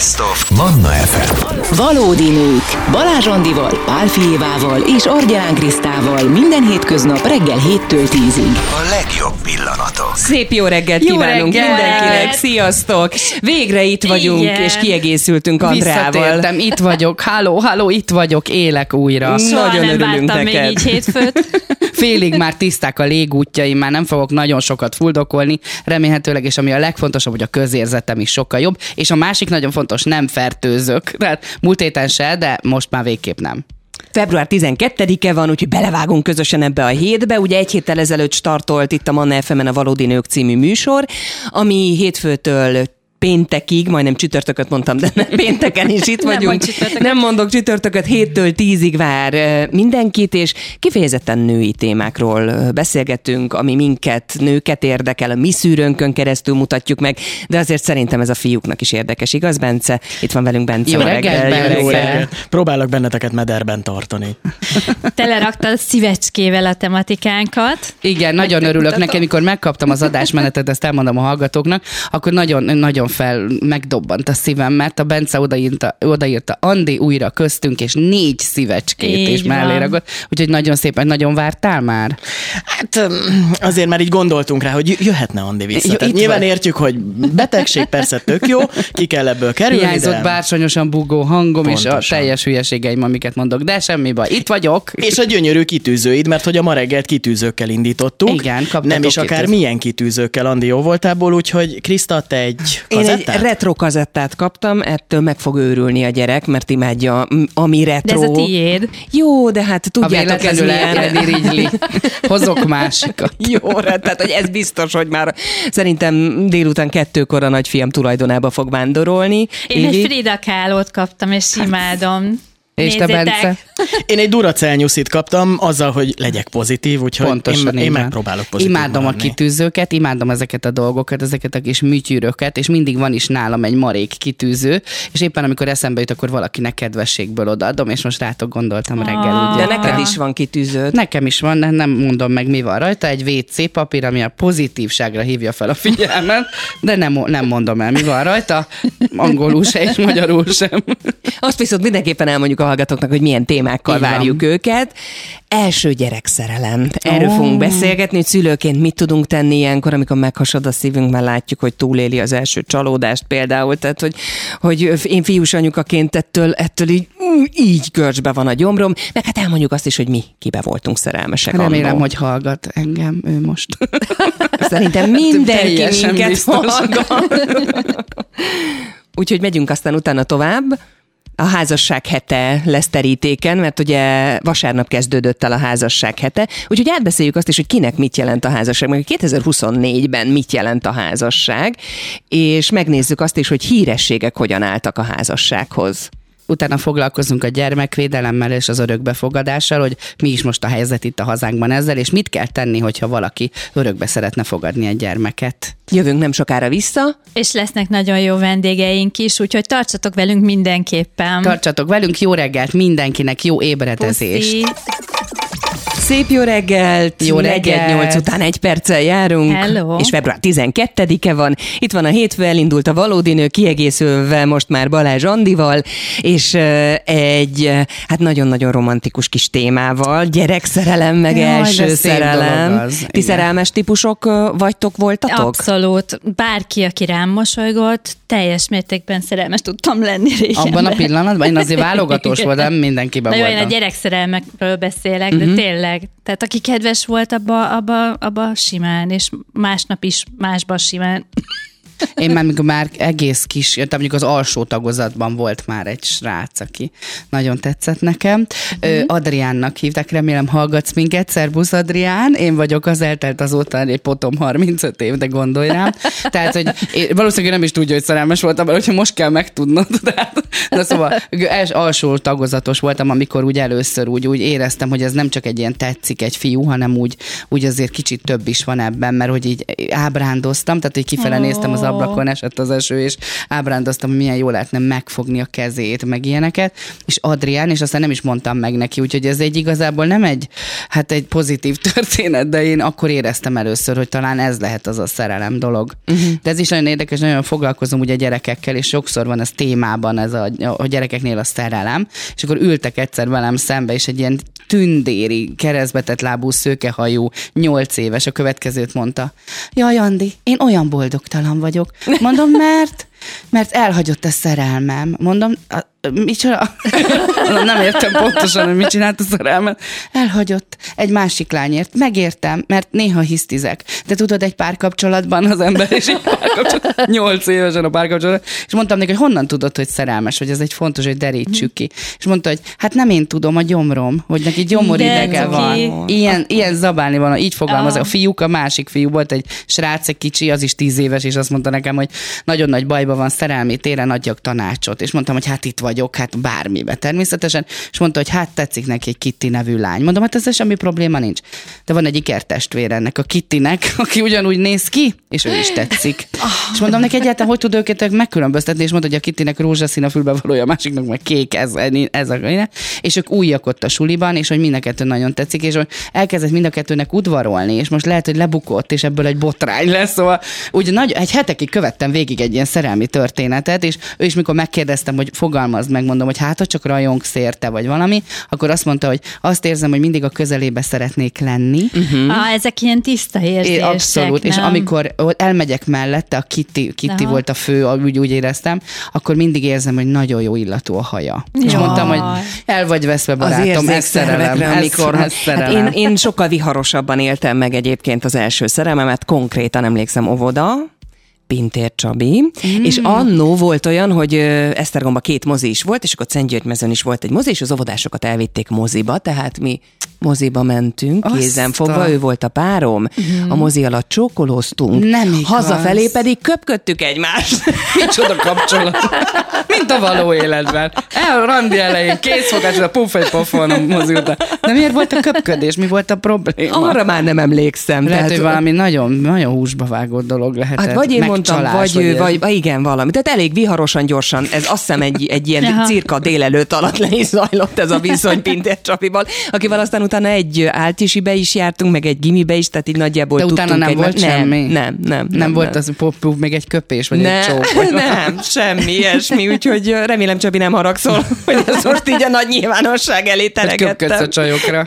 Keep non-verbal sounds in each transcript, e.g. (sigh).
Best of Manna FM. Valódi nők. Balázs Andival, Pál Fijévával és Argyán Krisztával minden hétköznap reggel 7-től 10-ig. A legjobb pillanatok. Szép jó reggelt Jó kívánunk reggelt! mindenkinek, sziasztok! Végre itt vagyunk, Igen. és kiegészültünk Andrával. Visszatértem, itt vagyok, halló, halló, itt vagyok, élek újra. Soha Nagyon Nagyon nem örülünk vártam neked. még így hétfőt. (laughs) Félig már tiszták a légútjaim, már nem fogok nagyon sokat fuldokolni, remélhetőleg, és ami a legfontosabb, hogy a közérzetem is sokkal jobb, és a másik nagyon fontos, nem fertőzök. Tehát múlt héten se, de most már végképp nem. Február 12-e van, úgyhogy belevágunk közösen ebbe a hétbe. Ugye egy héttel ezelőtt startolt itt a Manna fm a Valódi Nők című műsor, ami hétfőtől péntekig, majdnem csütörtököt mondtam, de nem, pénteken is itt Nem vagyunk. mond csütörtököt. nem mondok csütörtököt, héttől tízig vár mindenkit, és kifejezetten női témákról beszélgetünk, ami minket, nőket érdekel, a mi szűrőnkön keresztül mutatjuk meg, de azért szerintem ez a fiúknak is érdekes, igaz, Bence? Itt van velünk Bence. Jó reggel. Bence. Jó reggelt. Próbálok benneteket mederben tartani. (laughs) Teleraktad szívecskével a tematikánkat. Igen, nagyon örülök neki, amikor megkaptam az adásmenetet, ezt elmondom a hallgatóknak, akkor nagyon, nagyon fel megdobbant a szívem, mert a Bence odaírta, odaírta Andi újra köztünk, és négy szívecskét Így és mellé van. ragott, úgyhogy nagyon szépen, nagyon vártál már? Hát azért már így gondoltunk rá, hogy jö- jöhetne Andi vissza. Jó, Tehát nyilván vagy. értjük, hogy betegség persze tök jó, ki kell ebből kerülni, Hiányzott de... bársonyosan bugó hangom, és a Pontosan. teljes hülyeségeim, amiket mondok, de semmi baj, itt vagyok. És a gyönyörű kitűzőid, mert hogy a ma reggelt kitűzőkkel indítottuk. Igen, Nem is akár kitűzőt. milyen kitűzőkkel, Andi, jó voltából, úgyhogy Kriszta, te egy Én egy retro kazettát kaptam, ettől meg fog őrülni a gyerek, mert imádja, ami De retro. ez a tiéd. Jó, de hát tudjátok, ez milyen... Hozok másikat. (laughs) Jó, rend, tehát hogy ez biztos, hogy már szerintem délután kettőkor a nagyfiam tulajdonába fog vándorolni. Én egy Így- Frida Kálót kaptam, és imádom. És te. Bence? Én egy Duracell nyuszit kaptam, azzal, hogy legyek pozitív, úgyhogy Pontosan én, én megpróbálok pozitív Imádom maradni. a kitűzőket, imádom ezeket a dolgokat, ezeket a kis műtyűröket, és mindig van is nálam egy marék kitűző, és éppen amikor eszembe jut, akkor valakinek kedvességből odaadom, és most rátok gondoltam reggel. Ah. Úgy De jöttem. neked is van kitűződ. Nekem is van, de nem mondom meg, mi van rajta. Egy WC papír, ami a pozitívságra hívja fel a figyelmet, de nem, nem mondom el, mi van rajta. Angolul se, és magyarul sem. Azt viszont mindenképpen elmondjuk a hallgatóknak, hogy milyen témákkal Így van. várjuk őket. Első gyerekszerelem. Erről Ó. fogunk beszélgetni, hogy szülőként mit tudunk tenni ilyenkor, amikor meghasad a szívünk, mert látjuk, hogy túléli az első csalódást például. Tehát, hogy, hogy én fiús anyukaként ettől, ettől így, ú, így görcsbe van a gyomrom, meg hát elmondjuk azt is, hogy mi kibe voltunk szerelmesek. Remélem, hogy hallgat engem ő most. (laughs) Szerintem mindenki minket biztos. hallgat. (laughs) Úgyhogy megyünk aztán utána tovább. A házasság hete lesz terítéken, mert ugye vasárnap kezdődött el a házasság hete, úgyhogy átbeszéljük azt is, hogy kinek mit jelent a házasság, meg 2024-ben mit jelent a házasság, és megnézzük azt is, hogy hírességek hogyan álltak a házassághoz. Utána foglalkozunk a gyermekvédelemmel és az örökbefogadással, hogy mi is most a helyzet itt a hazánkban ezzel, és mit kell tenni, hogyha valaki örökbe szeretne fogadni egy gyermeket. Jövünk nem sokára vissza, És lesznek nagyon jó vendégeink is, úgyhogy tartsatok velünk mindenképpen. Tartsatok velünk, jó reggelt mindenkinek, jó ébredezést! Puszi. Szép jó reggelt! Jó reggelt! nyolc után egy perccel járunk. Hello. És február 12-e van. Itt van a hétfő, elindult a valódi nő, kiegészülve most már Balázs Andival, és egy hát nagyon-nagyon romantikus kis témával, gyerekszerelem, meg Jaj, első szerelem. Ti igen. szerelmes típusok vagytok, voltatok? Abszolút. Bárki, aki rám mosolygott, teljes mértékben szerelmes tudtam lenni régen. Abban a pillanatban én azért válogatós voltam, mindenkiben Na jó, én voltam. a gyerekszerelmekről beszélek, de Mhm. Tényleg. Tehát aki kedves volt, abba, abba, abba simán, és másnap is másba simán. Én már, mikor már egész kis, tehát mondjuk az alsó tagozatban volt már egy srác, aki nagyon tetszett nekem. Uh-huh. Adriánnak hívták, remélem hallgatsz minket. Szerbusz Adrián, én vagyok az eltelt azóta egy potom 35 év, de gondolj rám. Tehát, hogy én, valószínűleg nem is tudja, hogy szerelmes voltam, mert hogyha most kell megtudnod. (laughs) Tehát, de szóval alsó tagozatos voltam, amikor úgy először úgy, úgy éreztem, hogy ez nem csak egy ilyen tetszik egy fiú, hanem úgy, úgy azért kicsit több is van ebben, mert hogy így ábrándoztam, tehát hogy kifele Ó. néztem az ablakon esett az eső, és ábrándoztam, hogy milyen jó lehetne megfogni a kezét, meg ilyeneket, és Adrián, és aztán nem is mondtam meg neki, úgyhogy ez egy igazából nem egy, hát egy pozitív (laughs) történet, de én akkor éreztem először, hogy talán ez lehet az a szerelem dolog. Uh-huh. De ez is nagyon érdekes, nagyon foglalkozom ugye gyerekekkel, és sokszor van ez témában, ez a, a gyerekeknél a szerelem, és akkor ültek egyszer velem szembe, és egy ilyen tündéri, keresztbetett lábú, szőkehajú, nyolc éves a következőt mondta. Jaj, Andi, én olyan boldogtalan vagyok. Mondom, mert mert elhagyott a szerelmem. Mondom, a, micsoda? Mondom, (laughs) nem értem pontosan, hogy mit csinált a szerelmem. Elhagyott egy másik lányért. Megértem, mert néha hisztizek. De tudod, egy párkapcsolatban az ember és egy párkapcsolat, nyolc évesen a párkapcsolat, és mondtam neki, hogy honnan tudod, hogy szerelmes, hogy ez egy fontos, hogy derítsük ki. És mondta, hogy hát nem én tudom, a gyomrom, hogy neki gyomoridege De van. Ilyen, ilyen zabálni van, így fogalmaz. Ah. A fiúk, a másik fiú volt egy srác, egy kicsi, az is tíz éves, és azt mondta nekem, hogy nagyon nagy bajban van szerelmi téren, adjak tanácsot. És mondtam, hogy hát itt vagyok, hát bármibe természetesen. És mondta, hogy hát tetszik neki egy Kitty nevű lány. Mondom, hát ezzel semmi probléma nincs. De van egy ikertestvér ennek a Kittynek, (laughs) aki ugyanúgy néz ki, és ő is tetszik. és mondom neki egyáltalán, hogy tud őket megkülönböztetni, és mondta, hogy a Kittynek rózsaszín a fülbevalója, a másiknak meg kék, ez, ez a és ők újak ott a suliban, és hogy mind a kettő nagyon tetszik, és hogy elkezdett mind a kettőnek udvarolni, és most lehet, hogy lebukott, és ebből egy botrány lesz. Szóval úgy nagy, egy hetekig követtem végig egy ilyen szerelmi történetet, és ő is mikor megkérdeztem, hogy fogalmazd meg, mondom, hogy hát, ha csak rajongsz érte, vagy valami, akkor azt mondta, hogy azt érzem, hogy mindig a közelébe szeretnék lenni. Uh-huh. Ah, ezek ilyen tiszta érzések, É, abszolút, és nem? amikor ott elmegyek mellette, a Kitty, Kitty Aha. volt a fő, úgy, úgy éreztem, akkor mindig érzem, hogy nagyon jó illatú a haja. És Jaj. mondtam, hogy el vagy veszve, barátom, ez szerelem. ez- amikor... ez Hát szerelem. én, én sokkal viharosabban éltem meg egyébként az első szerelmemet, konkrétan emlékszem óvoda, Pintér Csabi, mm. és annó volt olyan, hogy Esztergomba két mozi is volt, és akkor Szentgyörgymezőn is volt egy mozi, és az óvodásokat elvitték moziba, tehát mi moziba mentünk, Azt kézen a- fogva, ő volt a párom, a mozi alatt csókolóztunk, Nem igaz. hazafelé pedig köpködtük egymást. (laughs) Micsoda kapcsolat. Mint a való életben. El, randi elején, készfogás, a puff egy pofon a mozi után. De miért volt a köpködés? Mi volt a probléma? Arra már nem emlékszem. Lehet, tehát- hogy valami nagyon, nagyon húsba vágott dolog lehetett. Hát vagy én Meg mondtam, csalás, vagy ő, ez. vagy, vagy igen, valami. Tehát elég viharosan, gyorsan, ez azt hiszem egy, egy ilyen Aha. cirka délelőtt alatt le is zajlott ez a viszony (laughs) Pintér Csapival, akivel aztán utána egy áltisibe is jártunk, meg egy gimibe is, tehát így nagyjából De tudtunk utána nem egymás- volt semmi? Nem, nem, nem. Nem, volt az pop, pop, még egy köpés, vagy egy nem, csók. Vagy (laughs) nem, semmi ilyesmi, úgyhogy remélem Csabi nem haragszol, (laughs) hogy ezt most így a nagy nyilvánosság elé Hogy köpködsz a teregettem. csajokra.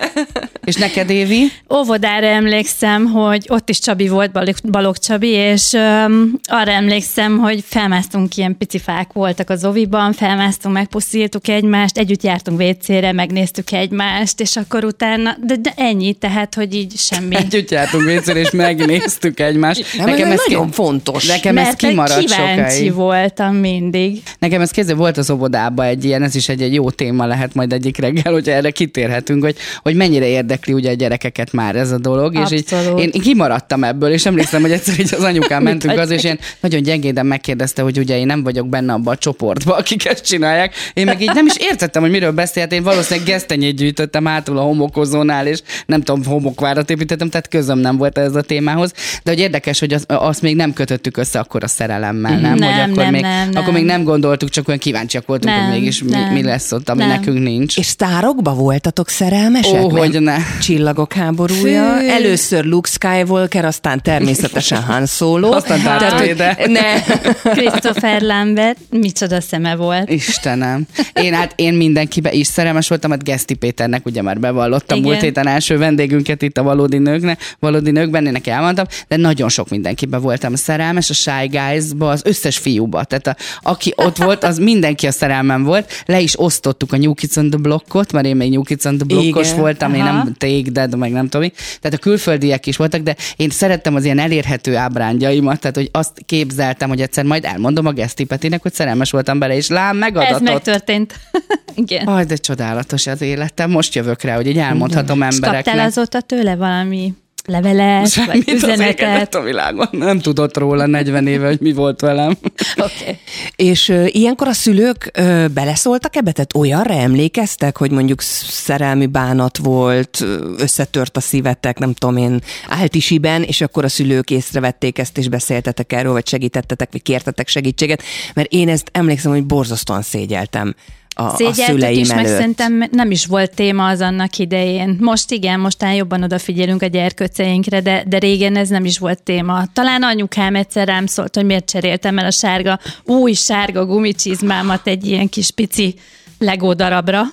És neked, Évi? Óvodára emlékszem, hogy ott is Csabi volt, Balog, Csabi, és um, arra emlékszem, hogy felmásztunk, ilyen pici fák voltak az oviban, felmásztunk, megpuszíltuk egymást, együtt jártunk WC-re, megnéztük egymást, és akkor utána, de, de ennyi, tehát, hogy így semmi. Együtt jártunk vécére, és megnéztük egymást. Nem, ez nagyon fontos. Nekem ez Mert hogy kimaradt kíváncsi sokáig. voltam mindig. Nekem ez kézzel volt az óvodában egy ilyen, ez is egy, egy jó téma lehet majd egyik reggel, hogy erre kitérhetünk, hogy, hogy mennyire érdekli ugye a gyerekeket már ez a dolog. És így, Abszolút. én kimaradtam ebből, és emlékszem, hogy egyszer így az anyukám (laughs) mentünk az, és ilyen nagyon gyengéden megkérdezte, hogy ugye én nem vagyok benne abban a csoportban, (laughs) akik ezt csinálják. Én meg így nem is értettem, hogy miről beszélt. Én valószínűleg gesztenyét gyűjtöttem hátul a homokozónál, és nem tudom, homokvárat építettem, tehát közöm nem volt ez a témához. De hogy érdekes, hogy az, azt még nem kötöttük össze akkor a szerelemmel, nem? Nem, hogy akkor, nem, még, nem, nem. akkor még nem gondoltuk, csak olyan kíváncsiak voltunk, Nem, hogy mégis mi, nem. mi lesz ott, ami Nem. nekünk nincs. És sztárokba voltatok szerelmesek? Ó, hogy ne. Csillagok háborúja. Fű. Először Luke Skywalker, aztán természetesen (laughs) Han Solo. Aztán Darth Vader. Ne. (laughs) Christopher Lambert, micsoda szeme volt. Istenem. Én hát én mindenkibe is szerelmes voltam, hát Geszti Péternek ugye már bevallottam Igen. múlt héten első vendégünket itt a valódi nőknek, valódi nőkben, én neki elmondtam, de nagyon sok mindenkibe voltam szerelmes, a Shy Guys-ba, az összes fiúba. Tehát a, aki ott volt, az mindenki a szerelmem volt. Le is osztottuk a New Kids on the Blockot, mert én még New Kids on the Blockos Igen. voltam, én Aha. nem That, meg nem tudom. Tehát a külföldiek is voltak, de én szerettem az ilyen elérhető ábrándjaimat, tehát hogy azt képzeltem, hogy egyszer majd elmondom a Geszti Petinek, hogy szerelmes voltam bele, és lám Ez megadatott. megtörtént. (laughs) Igen. Aj, de csodálatos az életem. Most jövök rá, hogy így elmondhatom És embereknek. kaptál azóta tőle valami levelet, vagy Semmit az üzenetet. a világon. Nem tudott róla 40 éve, hogy mi volt velem. (laughs) Okay. És ö, ilyenkor a szülők ö, beleszóltak ebbe? Tehát olyanra emlékeztek, hogy mondjuk sz- szerelmi bánat volt, összetört a szívetek, nem tudom én, áltisiben, és akkor a szülők észrevették ezt, és beszéltetek erről, vagy segítettetek, vagy kértetek segítséget, mert én ezt emlékszem, hogy borzasztóan szégyeltem a, a Szégyeltük szüleim is, meg előtt. szerintem nem is volt téma az annak idején. Most igen, mostán jobban odafigyelünk a gyerkőceinkre, de, de régen ez nem is volt téma. Talán anyukám egyszer rám szólt, hogy miért cseréltem el a sárga, új sárga gumicsizmámat egy ilyen kis pici Lego darabra.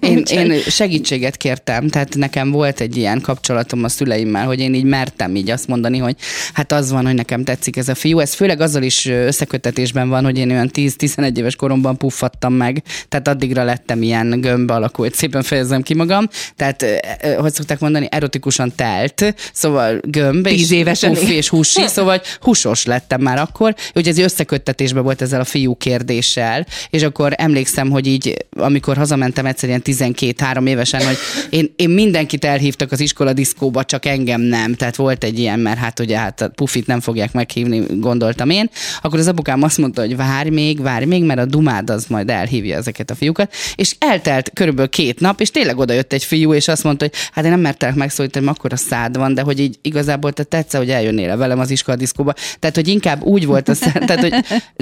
Én, én segítséget kértem, tehát nekem volt egy ilyen kapcsolatom a szüleimmel, hogy én így mertem így azt mondani, hogy hát az van, hogy nekem tetszik ez a fiú. Ez főleg azzal is összekötetésben van, hogy én olyan 10-11 éves koromban puffattam meg, tehát addigra lettem ilyen gömb alakú, hogy szépen fejezem ki magam. Tehát, hogy szokták mondani, erotikusan telt, szóval gömb, Tíz és évesen. puff és húsi, (laughs) szóval húsos lettem már akkor, hogy ez összeköttetésben volt ezzel a fiú kérdéssel, és akkor emlékszem, hogy így, amikor hazamentem egyszer ilyen 12-3 évesen, hogy én, én mindenkit elhívtak az iskola diszkóba, csak engem nem. Tehát volt egy ilyen, mert hát ugye hát a pufit nem fogják meghívni, gondoltam én. Akkor az apukám azt mondta, hogy várj még, várj még, mert a dumád az majd elhívja ezeket a fiúkat. És eltelt körülbelül két nap, és tényleg oda jött egy fiú, és azt mondta, hogy hát én nem mertelek megszólítani, mert akkor a szád van, de hogy így igazából te tetsze, hogy eljönnél velem az iskola diszkóba. Tehát, hogy inkább úgy volt a szád, tehát, hogy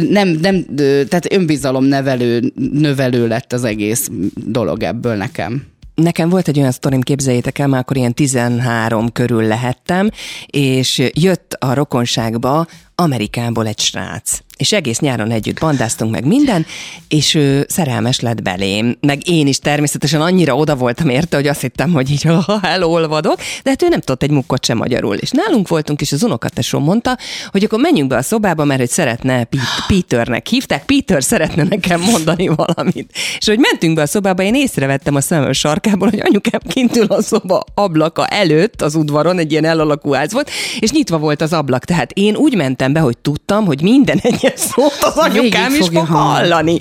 nem, nem, tehát önbizalom nevelő, növelő lett az egész dolog ebből nekem. Nekem volt egy olyan sztorim, képzeljétek el, már akkor ilyen 13 körül lehettem, és jött a rokonságba Amerikából egy srác. És egész nyáron együtt bandáztunk meg minden, és ő szerelmes lett belém. Meg én is természetesen annyira oda voltam érte, hogy azt hittem, hogy így (laughs) elolvadok, de hát ő nem tudott egy mukkot sem magyarul. És nálunk voltunk, és az unokatesóm mondta, hogy akkor menjünk be a szobába, mert hogy szeretne Pete- (gasps) Peternek hívták, Peter szeretne nekem mondani (laughs) valamit. És hogy mentünk be a szobába, én észrevettem a szemem sarkából, hogy anyukám kint ül a szoba ablaka előtt az udvaron, egy ilyen elalakú ház volt, és nyitva volt az ablak. Tehát én úgy mentem be, hogy tudtam, hogy minden (laughs) egyes szót az anyukám Végig is fog hallani. hallani.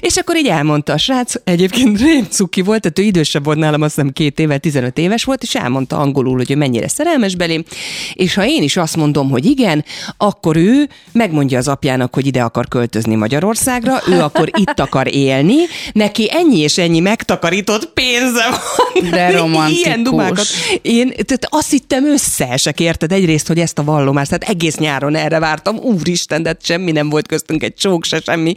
És akkor így elmondta a srác, egyébként rém cuki volt, tehát ő idősebb volt nálam, azt hiszem két évvel, 15 éves volt, és elmondta angolul, hogy ő mennyire szerelmes belém, és ha én is azt mondom, hogy igen, akkor ő megmondja az apjának, hogy ide akar költözni Magyarországra, ő akkor itt akar élni, neki ennyi és ennyi megtakarított pénze van. De romantikus. Ilyen dumákat. Én tehát azt hittem összeesek, érted? Egyrészt, hogy ezt a vallomást, tehát egész nyáron erre vártam, úristen, de hát semmi nem volt köztünk, egy csók se semmi.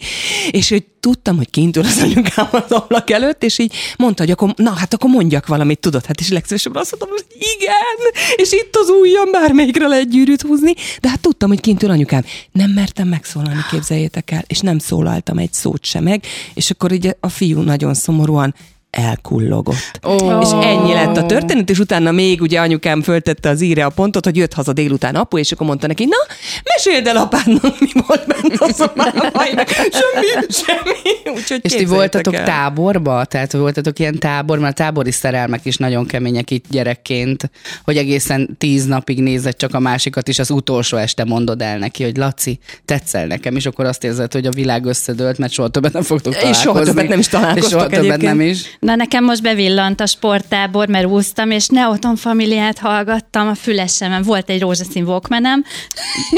És hogy tudtam, hogy kint ül az anyukám az ablak előtt, és így mondta, hogy akkor, na hát akkor mondjak valamit, tudod? Hát és legszívesebben azt mondtam, hogy igen, és itt az ujjam, bármelyikre lehet gyűrűt húzni, de hát tudtam, hogy kint ül anyukám. Nem mertem megszólalni, képzeljétek el, és nem szólaltam egy szót sem meg, és akkor így a fiú nagyon szomorúan elkullogott. Ó. És ennyi lett a történet, és utána még ugye anyukám föltette az íre a pontot, hogy jött haza délután apu, és akkor mondta neki, na, meséld el apádnak, mi volt benne a szobában. semmi, semmi. Úgyhogy És ti voltatok el. táborba? Tehát voltatok ilyen tábor, mert a tábori szerelmek is nagyon kemények itt gyerekként, hogy egészen tíz napig nézed csak a másikat, és az utolsó este mondod el neki, hogy Laci, tetszel nekem, és akkor azt érzed, hogy a világ összedőlt, mert soha többet nem fogtok És találkozni. soha többet nem is találkoztok És soha többet egyébként. nem is. Na nekem most bevillant a sporttábor, mert úsztam, és Neoton familiát hallgattam a fülesemen. Volt egy rózsaszín walkmanem,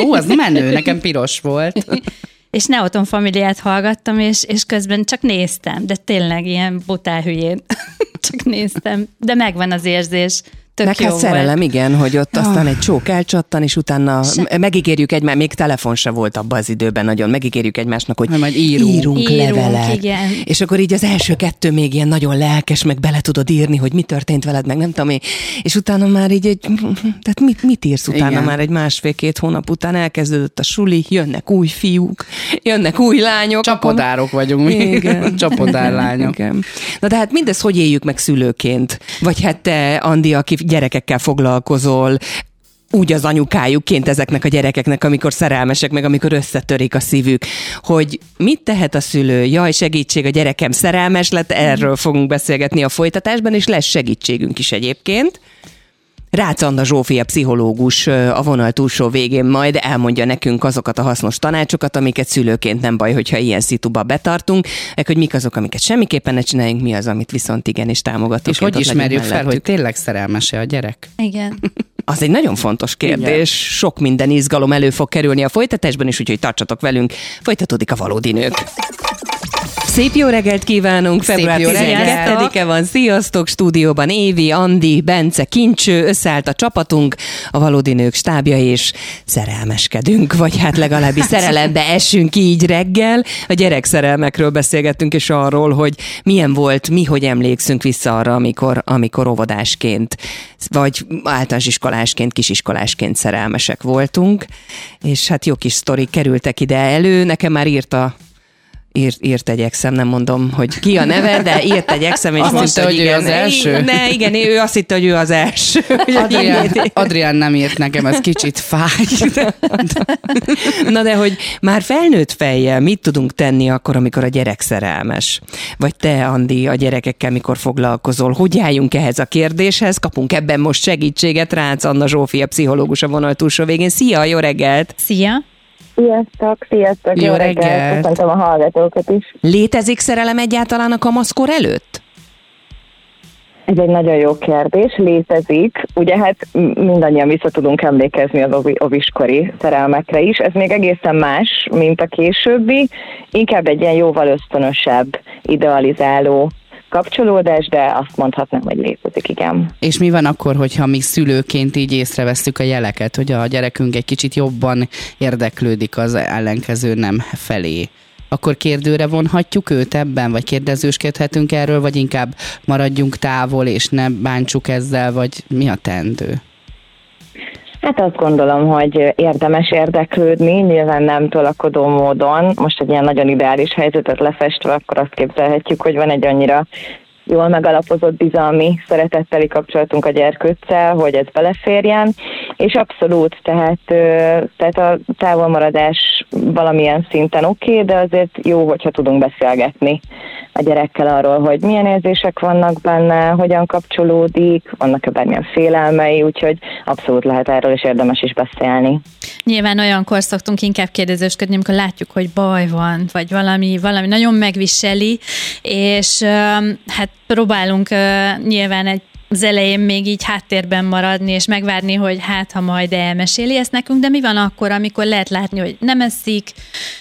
Ó, az menő, nekem piros volt. (laughs) és Neoton familiát hallgattam, és, és közben csak néztem, de tényleg ilyen butál hülyén. (laughs) csak néztem, de megvan az érzés. Tök Meg jó hát szerelem, volt. igen, hogy ott aztán egy csók elcsattan, és utána Se- megígérjük egymás, még telefon se volt abban az időben nagyon, megígérjük egymásnak, hogy Hogy majd írunk. írunk, Írunk, levelet. igen. És akkor így az első kettő még ilyen nagyon lelkes, meg bele tudod írni, hogy mi történt veled, meg nem tudom én. És utána már így egy, tehát mit, mit írsz utána Igen. már egy másfél-két hónap után elkezdődött a suli, jönnek új fiúk, jönnek új lányok. Csapodárok vagyunk mi. Igen. (laughs) Csapodárlányok. Igen. Na de hát mindez hogy éljük meg szülőként? Vagy hát te, Andi, aki gyerekekkel foglalkozol, úgy az anyukájukként ezeknek a gyerekeknek, amikor szerelmesek, meg amikor összetörik a szívük, hogy mit tehet a szülő? Jaj, segítség, a gyerekem szerelmes lett, erről fogunk beszélgetni a folytatásban, és lesz segítségünk is egyébként. Rácz Anna Zsófia pszichológus a vonal túlsó végén majd elmondja nekünk azokat a hasznos tanácsokat, amiket szülőként nem baj, hogyha ilyen szituba betartunk, meg hogy mik azok, amiket semmiképpen ne csináljunk, mi az, amit viszont igen, és támogatunk. És hogy ismerjük fel, hogy tényleg szerelmese a gyerek? Igen. (laughs) Az egy nagyon fontos kérdés. Sok minden izgalom elő fog kerülni a folytatásban is, úgyhogy tartsatok velünk. Folytatódik a valódi nők. Szép jó reggelt kívánunk, február jó reggelt. 12-e van, sziasztok, stúdióban Évi, Andi, Bence, Kincső, összeállt a csapatunk, a valódi nők stábja, és szerelmeskedünk, vagy hát legalábbis szerelembe essünk így reggel. A gyerekszerelmekről beszélgettünk, és arról, hogy milyen volt, mi hogy emlékszünk vissza arra, amikor, amikor óvodásként, vagy általános iskolásként, kisiskolásként szerelmesek voltunk, és hát jó kis sztorik kerültek ide elő, nekem már írta írt, írt egy exem, nem mondom, hogy ki a neve, de írt egy exem, és Azt mondta, hitte, hogy hogy ő igen, az első? Ne, igen, ő azt hitte, hogy ő az első. (laughs) Adrián, Adrián nem írt nekem, ez kicsit fáj. (laughs) Na de hogy már felnőtt fejjel mit tudunk tenni akkor, amikor a gyerek szerelmes? Vagy te, Andi, a gyerekekkel mikor foglalkozol? Hogy álljunk ehhez a kérdéshez? Kapunk ebben most segítséget. Rácz Anna Zsófia, pszichológus a vonal túlsó végén. Szia, jó reggelt! Szia! Sziasztok, sziasztok, Jó jó, reggelt. reggelt, köszöntöm a hallgatókat is. Létezik szerelem egyáltalán a kamaszkor előtt? Ez egy nagyon jó kérdés, létezik. Ugye hát mindannyian vissza tudunk emlékezni az ovi- oviskori szerelmekre is. Ez még egészen más, mint a későbbi, inkább egy ilyen jóval ösztönösebb, idealizáló kapcsolódás, de azt mondhatnám, hogy létezik, igen. És mi van akkor, hogyha mi szülőként így észrevesztük a jeleket, hogy a gyerekünk egy kicsit jobban érdeklődik az ellenkező nem felé? Akkor kérdőre vonhatjuk őt ebben, vagy kérdezőskedhetünk erről, vagy inkább maradjunk távol, és ne bántsuk ezzel, vagy mi a teendő? Hát azt gondolom, hogy érdemes érdeklődni, nyilván nem tolakodó módon. Most egy ilyen nagyon ideális helyzetet lefestve, akkor azt képzelhetjük, hogy van egy annyira jól megalapozott bizalmi, szeretetteli kapcsolatunk a gyerkőccel, hogy ez beleférjen, és abszolút, tehát, tehát a távolmaradás valamilyen szinten oké, okay, de azért jó, hogyha tudunk beszélgetni a gyerekkel arról, hogy milyen érzések vannak benne, hogyan kapcsolódik, vannak-e bármilyen félelmei, úgyhogy abszolút lehet erről is érdemes is beszélni. Nyilván olyankor szoktunk inkább kérdezősködni, amikor látjuk, hogy baj van, vagy valami, valami nagyon megviseli, és hát próbálunk ö, nyilván egy az elején még így háttérben maradni, és megvárni, hogy hát, ha majd elmeséli ezt nekünk, de mi van akkor, amikor lehet látni, hogy nem eszik,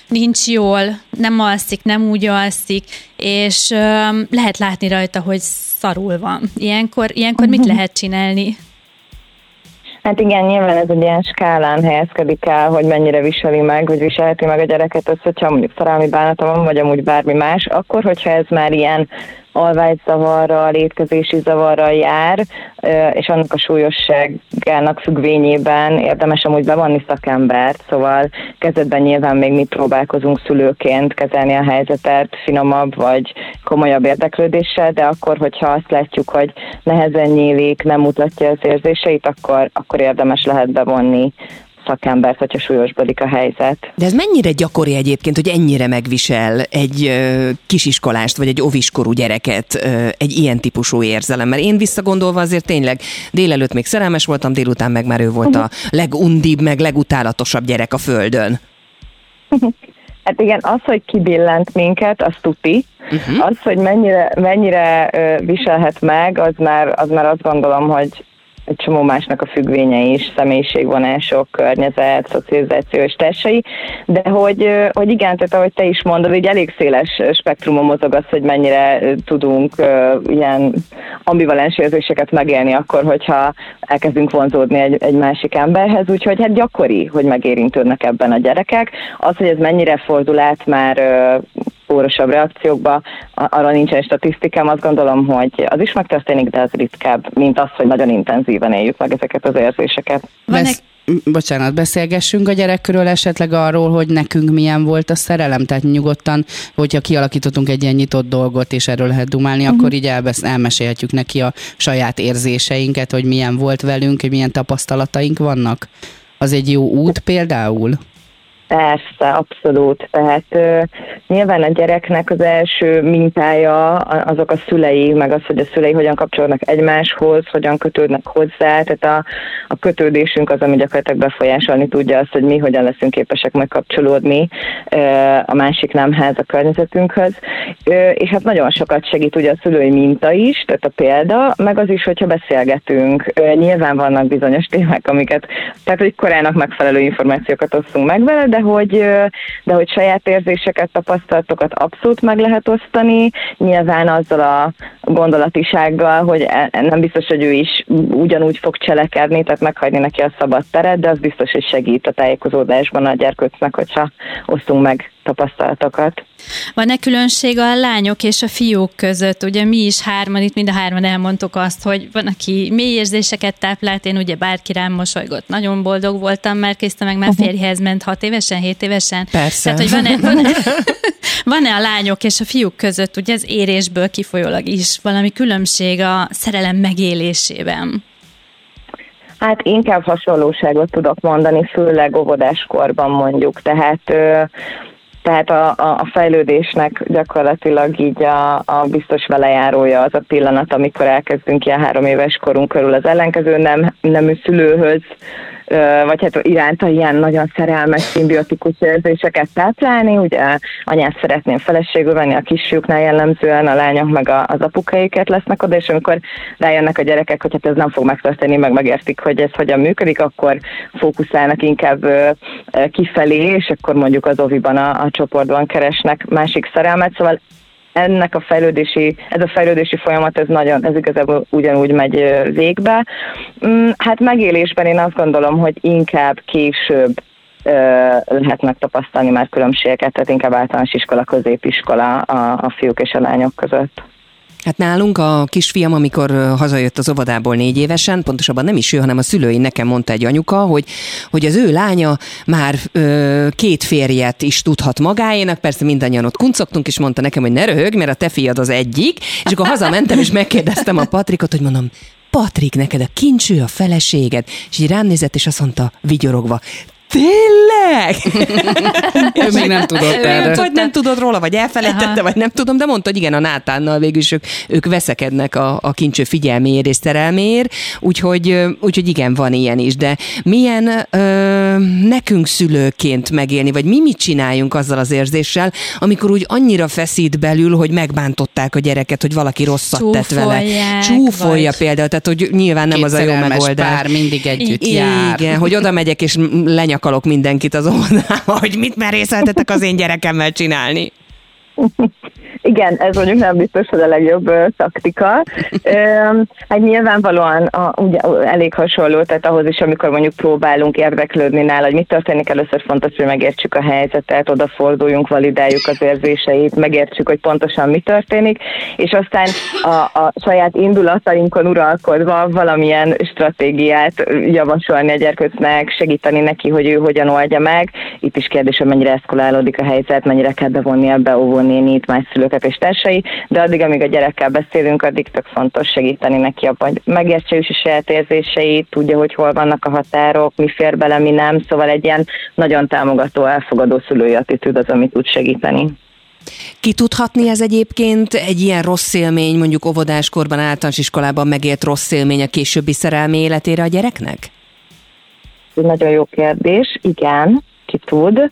nincs jól, nem alszik, nem úgy alszik, és öm, lehet látni rajta, hogy szarul van. Ilyenkor, ilyenkor mit (laughs) lehet csinálni? Hát igen, nyilván ez egy ilyen skálán helyezkedik el, hogy mennyire viseli meg, vagy viselheti meg a gyereket össze, hogyha mondjuk szerelmi bánata van, vagy amúgy bármi más, akkor, hogyha ez már ilyen alvágyzavarral, étkezési zavarral jár, és annak a súlyosságának függvényében érdemes amúgy bevonni szakembert, szóval kezdetben nyilván még mi próbálkozunk szülőként kezelni a helyzetet finomabb vagy komolyabb érdeklődéssel, de akkor, hogyha azt látjuk, hogy nehezen nyílik, nem mutatja az érzéseit, akkor, akkor érdemes lehet bevonni szakembert, hogyha súlyosbodik a helyzet. De ez mennyire gyakori egyébként, hogy ennyire megvisel egy kisiskolást, vagy egy oviskorú gyereket egy ilyen típusú érzelem? Mert én visszagondolva azért tényleg délelőtt még szerelmes voltam, délután meg már ő volt a legundibb, meg legutálatosabb gyerek a földön. (laughs) Hát igen, az, hogy kibillent minket, az tuti. Uh-huh. Az, hogy mennyire, mennyire viselhet meg, az már, az már azt gondolom, hogy egy csomó másnak a függvénye is, személyiségvonások, környezet, szocializáció és társai, de hogy, hogy igen, tehát ahogy te is mondod, így elég széles spektrumon mozog az, hogy mennyire tudunk ilyen ambivalens érzéseket megélni akkor, hogyha elkezdünk vonzódni egy, egy másik emberhez, úgyhogy hát gyakori, hogy megérintődnek ebben a gyerekek. Az, hogy ez mennyire fordul át már ö, órosabb reakciókba, arra nincsen statisztikám, azt gondolom, hogy az is megtörténik, de az ritkább, mint az, hogy nagyon intenzíven éljük meg ezeket az érzéseket. Van bocsánat, beszélgessünk a gyerekről esetleg arról, hogy nekünk milyen volt a szerelem, tehát nyugodtan, hogyha kialakítottunk egy ilyen nyitott dolgot, és erről lehet dumálni, uh-huh. akkor így elbesz- elmesélhetjük neki a saját érzéseinket, hogy milyen volt velünk, hogy milyen tapasztalataink vannak. Az egy jó út például? Persze, abszolút. Tehát ö, nyilván a gyereknek az első mintája azok a szülei, meg az, hogy a szülei hogyan kapcsolódnak egymáshoz, hogyan kötődnek hozzá. Tehát a, a kötődésünk az, ami gyakorlatilag befolyásolni tudja azt, hogy mi hogyan leszünk képesek majd kapcsolódni ö, a másik nemhez, a környezetünkhöz. Ö, és hát nagyon sokat segít ugye a szülői minta is, tehát a példa, meg az is, hogyha beszélgetünk. Ö, nyilván vannak bizonyos témák, amiket, tehát hogy korának megfelelő információkat osztunk meg vele, de hogy, ö, de hogy saját érzéseket, tapasztalatokat abszolút meg lehet osztani, nyilván azzal a gondolatisággal, hogy e- nem biztos, hogy ő is ugyanúgy fog cselekedni, tehát meghagyni neki a szabad teret, de az biztos, hogy segít a tájékozódásban a gyerkőcnek, hogyha osztunk meg tapasztalatokat. Van-e különbség a lányok és a fiúk között? Ugye mi is hárman, itt mind a hárman elmondtuk azt, hogy van, aki mély érzéseket táplált, én ugye bárki rám mosolygott, nagyon boldog voltam, mert készte meg már férjhez ment hat évesen, hét évesen. Persze. Tehát, hogy van-e, van-e, (laughs) van-e a lányok és a fiúk között, ugye az érésből kifolyólag is valami különbség a szerelem megélésében? Hát inkább hasonlóságot tudok mondani, főleg óvodáskorban mondjuk. Tehát ö, tehát a, a, a fejlődésnek gyakorlatilag így a, a biztos velejárója az a pillanat, amikor elkezdünk ilyen három éves korunk körül az ellenkező nem, nemű szülőhöz, vagy hát iránta ilyen nagyon szerelmes, szimbiotikus érzéseket táplálni. Ugye anyát szeretném feleségül venni, a kisfiúknál jellemzően a lányok meg a, az apukaiket lesznek oda, és amikor rájönnek a gyerekek, hogy hát ez nem fog megtörténni, meg megértik, hogy ez hogyan működik, akkor fókuszálnak inkább kifelé, és akkor mondjuk az oviban a, a csoportban keresnek másik szerelmet, szóval ennek a fejlődési, ez a fejlődési folyamat, ez nagyon, ez igazából ugyanúgy megy végbe. Mm, Hát megélésben én azt gondolom, hogy inkább később lehet megtapasztalni már különbségeket, tehát inkább általános iskola, középiskola a, a fiúk és a lányok között. Hát nálunk a kisfiam, amikor hazajött az óvodából négy évesen, pontosabban nem is ő, hanem a szülői nekem mondta egy anyuka, hogy, hogy az ő lánya már ö, két férjet is tudhat magáénak, persze mindannyian ott kuncogtunk, és mondta nekem, hogy ne röhög, mert a te fiad az egyik, és akkor hazamentem, és megkérdeztem a Patrikot, hogy mondom, Patrik, neked a kincső a feleséged, és így rám nézett, és azt mondta, vigyorogva, Tényleg? Ő még nem tudott Ő, erről. Vagy nem tudod róla, vagy elfelejtette, Aha. vagy nem tudom, de mondta, hogy igen, a Nátánnal végül is ők, ők veszekednek a, a kincső figyelméért és szerelméért, úgyhogy, úgyhogy igen, van ilyen is, de milyen ö, nekünk szülőként megélni, vagy mi mit csináljunk azzal az érzéssel, amikor úgy annyira feszít belül, hogy megbántották a gyereket, hogy valaki rosszat tett vele. Csúfolják, Csúfolja vagy- például, tehát hogy nyilván nem az a jó megoldás. pár mindig együtt I- jár. Igen, (laughs) hogy oda megyek és lenyakalok mindenkit az óvodába, (laughs) hogy mit merészeltetek az én gyerekemmel csinálni. Igen, ez mondjuk nem biztos, hogy a legjobb ö, taktika. Ö, hát nyilvánvalóan a, ugye, elég hasonló, tehát ahhoz is, amikor mondjuk próbálunk érdeklődni nála, hogy mi történik, először fontos, hogy megértsük a helyzetet, odaforduljunk, validáljuk az érzéseit, megértsük, hogy pontosan mi történik, és aztán a, a saját indulatainkon uralkodva valamilyen stratégiát javasolni a gyerkőcnek, segíteni neki, hogy ő hogyan oldja meg. Itt is kérdés, hogy mennyire eszkalálódik a helyzet, mennyire kell bevonni ebbe óvónénit, más szülőket és társai, de addig, amíg a gyerekkel beszélünk, addig tök fontos segíteni neki abban, hogy megértse is a saját érzéseit, tudja, hogy hol vannak a határok, mi fér bele, mi nem, szóval egy ilyen nagyon támogató, elfogadó szülői attitűd az, ami tud segíteni. Ki tudhatni ez egyébként egy ilyen rossz élmény, mondjuk óvodáskorban, általános iskolában megélt rossz élmény a későbbi szerelmi életére a gyereknek? Ez nagyon jó kérdés, igen, ki tud.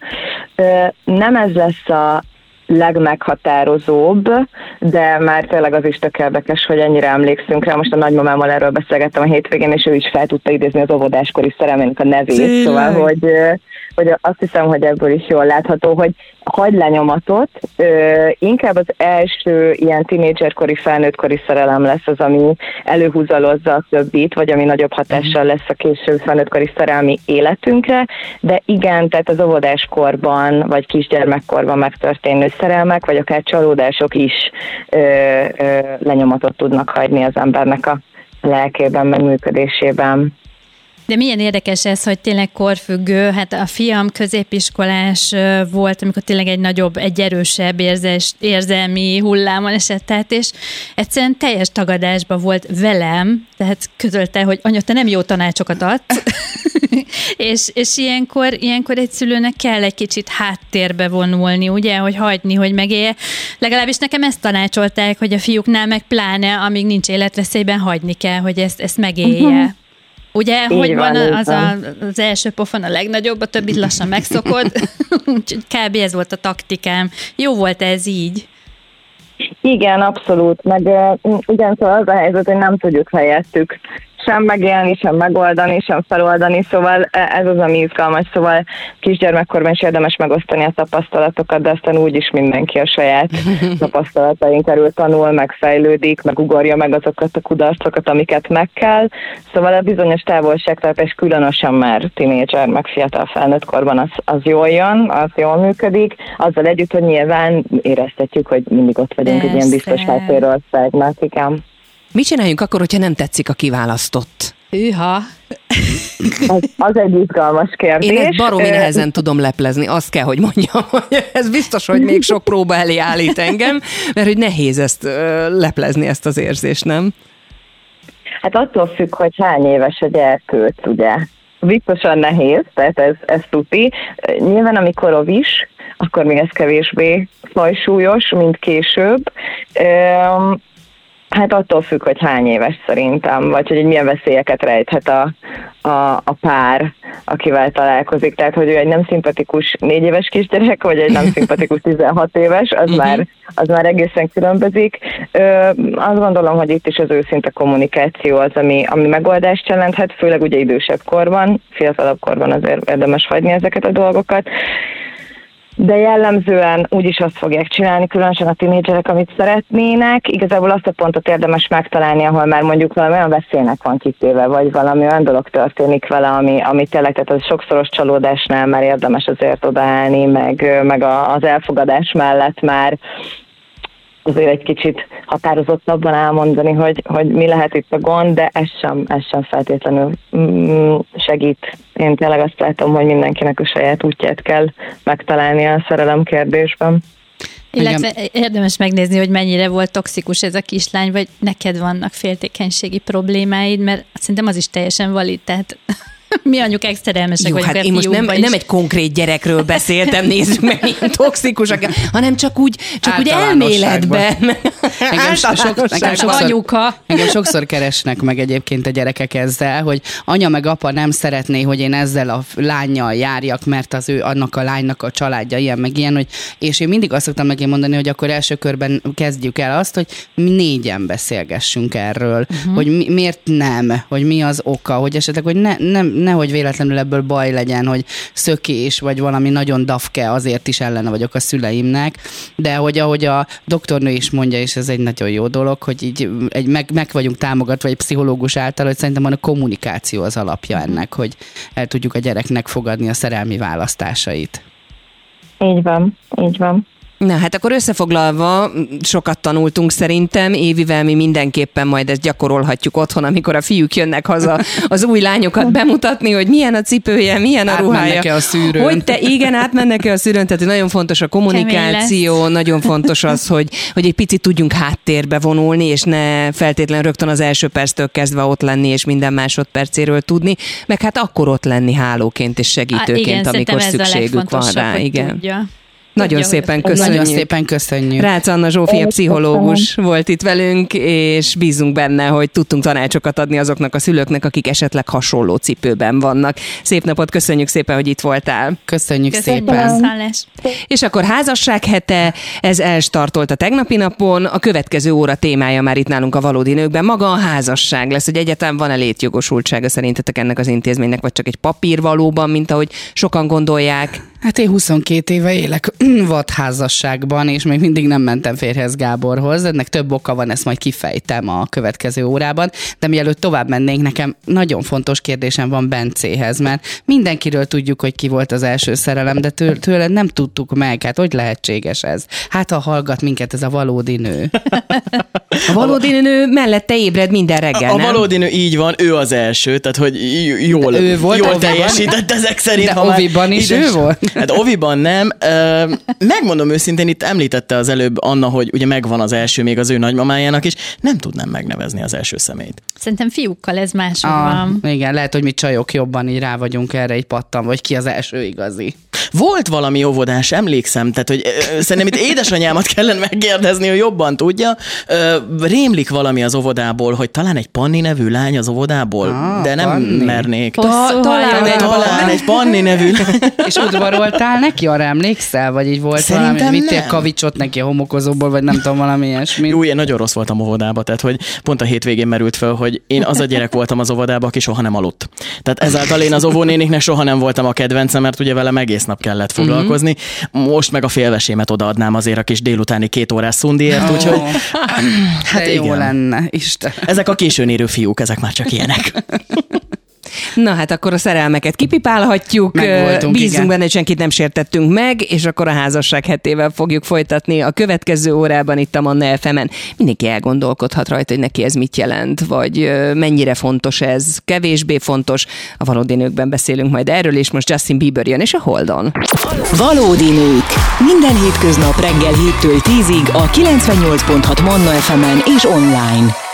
Nem ez lesz a legmeghatározóbb, de már tényleg az is tök érdekes, hogy ennyire emlékszünk rá. Most a nagymamámmal erről beszélgettem a hétvégén, és ő is fel tudta idézni az óvodáskori szerelmének a nevét. Tényleg? Szóval, hogy, hogy azt hiszem, hogy ebből is jól látható, hogy hagy lenyomatot, inkább az első ilyen tinédzserkori, felnőttkori szerelem lesz az, ami előhúzalozza a többit, vagy ami nagyobb hatással lesz a később felnőttkori szerelmi életünkre, de igen, tehát az óvodáskorban, vagy kisgyermekkorban megtörténő szerelmek, vagy akár csalódások is ö, ö, lenyomatot tudnak hagyni az embernek a lelkében, meg működésében. De milyen érdekes ez, hogy tényleg korfüggő. Hát a fiam középiskolás volt, amikor tényleg egy nagyobb, egy erősebb érzés, érzelmi hullámon esett át, és egyszerűen teljes tagadásba volt velem, tehát közölte, hogy anya, te nem jó tanácsokat adsz, (laughs) és, és ilyenkor, ilyenkor egy szülőnek kell egy kicsit háttérbe vonulni, ugye, hogy hagyni, hogy megélje. Legalábbis nekem ezt tanácsolták, hogy a fiúknál meg pláne, amíg nincs életveszélyben, hagyni kell, hogy ezt, ezt megélje. Uh-huh. Ugye, Így hogy van, van, az, a, az első pofon a legnagyobb, a többit lassan megszokod. (laughs) Úgyhogy kb. ez volt a taktikám. Jó volt ez így. Igen, abszolút. Meg uh, ugyan szóval az a helyzet, hogy nem tudjuk helyettük sem megélni, sem megoldani, sem feloldani, szóval e- ez az, ami izgalmas, szóval kisgyermekkorban is érdemes megosztani a tapasztalatokat, de aztán úgyis mindenki a saját (laughs) tapasztalatain kerül, tanul, megfejlődik, megugorja meg azokat a kudarcokat, amiket meg kell. Szóval a bizonyos távolságtartás különösen már tinédzser, meg fiatal felnőtt korban az, az jól jön, az jól működik, azzal együtt, hogy nyilván éreztetjük, hogy mindig ott vagyunk egy ilyen biztos Persze. háttérországnak, igen. Mit csináljunk akkor, hogyha nem tetszik a kiválasztott? Hűha. Az, az egy izgalmas kérdés. Én ezt baromi nehezen tudom leplezni, azt kell, hogy mondjam, (laughs) hogy ez biztos, hogy még sok próba elé állít engem, mert hogy nehéz ezt leplezni, ezt az érzést, nem? Hát attól függ, hogy hány éves a gyerkőc, ugye. Biztosan nehéz, tehát ez, ez tuti. Nyilván amikor ovis, akkor még ez kevésbé fajsúlyos, mint később. Üm, Hát attól függ, hogy hány éves szerintem, vagy hogy milyen veszélyeket rejthet a, a, a pár, akivel találkozik. Tehát, hogy ő egy nem szimpatikus négy éves kisgyerek, vagy egy nem szimpatikus (laughs) 16 éves, az, már, az már egészen különbözik. Ö, azt gondolom, hogy itt is az őszinte kommunikáció az, ami, ami megoldást jelenthet, főleg ugye idősebb korban, fiatalabb korban azért érdemes hagyni ezeket a dolgokat de jellemzően úgyis azt fogják csinálni, különösen a tinédzserek, amit szeretnének. Igazából azt a pontot érdemes megtalálni, ahol már mondjuk valami olyan veszélynek van kitéve, vagy valami olyan dolog történik vele, ami, ami tényleg, tehát az sokszoros csalódásnál már érdemes azért odaállni, meg, meg a, az elfogadás mellett már azért egy kicsit határozottabban elmondani, hogy, hogy mi lehet itt a gond, de ez sem, ez sem feltétlenül mm, segít. Én tényleg azt látom, hogy mindenkinek a saját útját kell megtalálni a szerelem kérdésben. Illetve érdemes megnézni, hogy mennyire volt toxikus ez a kislány, vagy neked vannak féltékenységi problémáid, mert szerintem az is teljesen valid, tehát mi anyukák szerelmesek Jó, vagyunk hát én most nem, nem egy konkrét gyerekről beszéltem, nézzük meg, milyen toxikusak, hanem csak úgy, csak úgy elméletben. Engem, sok, sokszor, anyuka. engem sokszor keresnek meg egyébként a gyerekek ezzel, hogy anya meg apa nem szeretné, hogy én ezzel a lányjal járjak, mert az ő annak a lánynak a családja ilyen meg ilyen, hogy, és én mindig azt szoktam neki mondani, hogy akkor első körben kezdjük el azt, hogy mi négyen beszélgessünk erről, uh-huh. hogy mi, miért nem, hogy mi az oka, hogy esetleg, hogy ne, nem, nehogy véletlenül ebből baj legyen, hogy szökés, vagy valami nagyon dafke, azért is ellene vagyok a szüleimnek, de hogy ahogy a doktornő is mondja, és ez egy nagyon jó dolog, hogy így egy, meg, meg vagyunk támogatva egy pszichológus által, hogy szerintem a kommunikáció az alapja ennek, hogy el tudjuk a gyereknek fogadni a szerelmi választásait. Így van, így van. Na hát akkor összefoglalva, sokat tanultunk szerintem, Évivel mi mindenképpen majd ezt gyakorolhatjuk otthon, amikor a fiúk jönnek haza az új lányokat bemutatni, hogy milyen a cipője, milyen a ruhája. A szűrőn? Hogy te, igen, átmennek-e a szűrőn, tehát nagyon fontos a kommunikáció, nagyon fontos az, hogy, hogy egy picit tudjunk háttérbe vonulni, és ne feltétlen rögtön az első perctől kezdve ott lenni, és minden másodpercéről tudni, meg hát akkor ott lenni hálóként és segítőként, igen, amikor szerintem ez a szükségük van rá. hogy Igen. Tudja. Nagyon szépen köszönjük. Nagyon szépen köszönjük. Rácz Anna Zsófia Én pszichológus volt itt velünk, és bízunk benne, hogy tudtunk tanácsokat adni azoknak a szülőknek, akik esetleg hasonló cipőben vannak. Szép napot, köszönjük szépen, hogy itt voltál. Köszönjük, Köszönjük szépen. szállás. És akkor házasság hete, ez elstartolt a tegnapi napon, a következő óra témája már itt nálunk a valódi nőkben, maga a házasság lesz, hogy egyetem van-e létjogosultsága szerintetek ennek az intézménynek, vagy csak egy papír valóban, mint ahogy sokan gondolják. Hát én 22 éve élek (clears throat) vadházasságban, és még mindig nem mentem férhez Gáborhoz. Ennek több oka van, ezt majd kifejtem a következő órában. De mielőtt tovább mennénk, nekem nagyon fontos kérdésem van Bencéhez, mert mindenkiről tudjuk, hogy ki volt az első szerelem, de től, tőle nem tudtuk meg. Hát hogy lehetséges ez? Hát ha hallgat minket ez a valódi nő. A valódi nő mellette ébred minden reggel, A nem? valódi nő így van, ő az első, tehát hogy j- jól, De ő volt jól teljesített ezek szerint. De ha már is ő volt? Hát oviban nem. Megmondom őszintén, itt említette az előbb Anna, hogy ugye megvan az első még az ő nagymamájának is, nem tudnám megnevezni az első személyt. Szerintem fiúkkal ez máshogy Ah, van. igen, lehet, hogy mi csajok jobban így rá vagyunk erre egy pattan, vagy ki az első igazi. Volt valami óvodás, emlékszem, tehát hogy ö, szerintem itt édesanyámat kellene megkérdezni, hogy jobban tudja. Ö, rémlik valami az óvodából, hogy talán egy Panni nevű lány az óvodából, Ah, de nem Panni. mernék. Talán egy-. Talán egy Panni nevű (laughs) És udvaroltál neki, arra emlékszel? Vagy így volt Szerintem valami, vittél kavicsot neki a homokozóból, vagy nem tudom, valami ilyesmi. Jó, én nagyon rossz voltam óvodába, tehát hogy pont a hétvégén merült fel, hogy én az a gyerek voltam az óvodába, aki soha nem aludt. Tehát ezáltal én az óvónéniknek soha nem voltam a kedvencem, mert ugye velem egész nap kellett foglalkozni. Most meg a félvesémet odaadnám azért a kis délutáni két órás szundiért, úgyhogy Ó, hát de jó igen. lenne, Isten. ezek a későn érő fiúk, ezek már csak ilyenek. (laughs) Na hát akkor a szerelmeket kipipálhatjuk, Megvoltunk, bízunk igen. benne, hogy senkit nem sértettünk meg, és akkor a házasság hetével fogjuk folytatni a következő órában itt a Manna FM-en. Mindenki elgondolkodhat rajta, hogy neki ez mit jelent, vagy mennyire fontos ez, kevésbé fontos. A valódi nőkben beszélünk majd erről, és most Justin Bieber jön, és a Holdon. Valódi nők. Minden hétköznap reggel 7-től 10-ig a 98.6 Manna FM-en és online.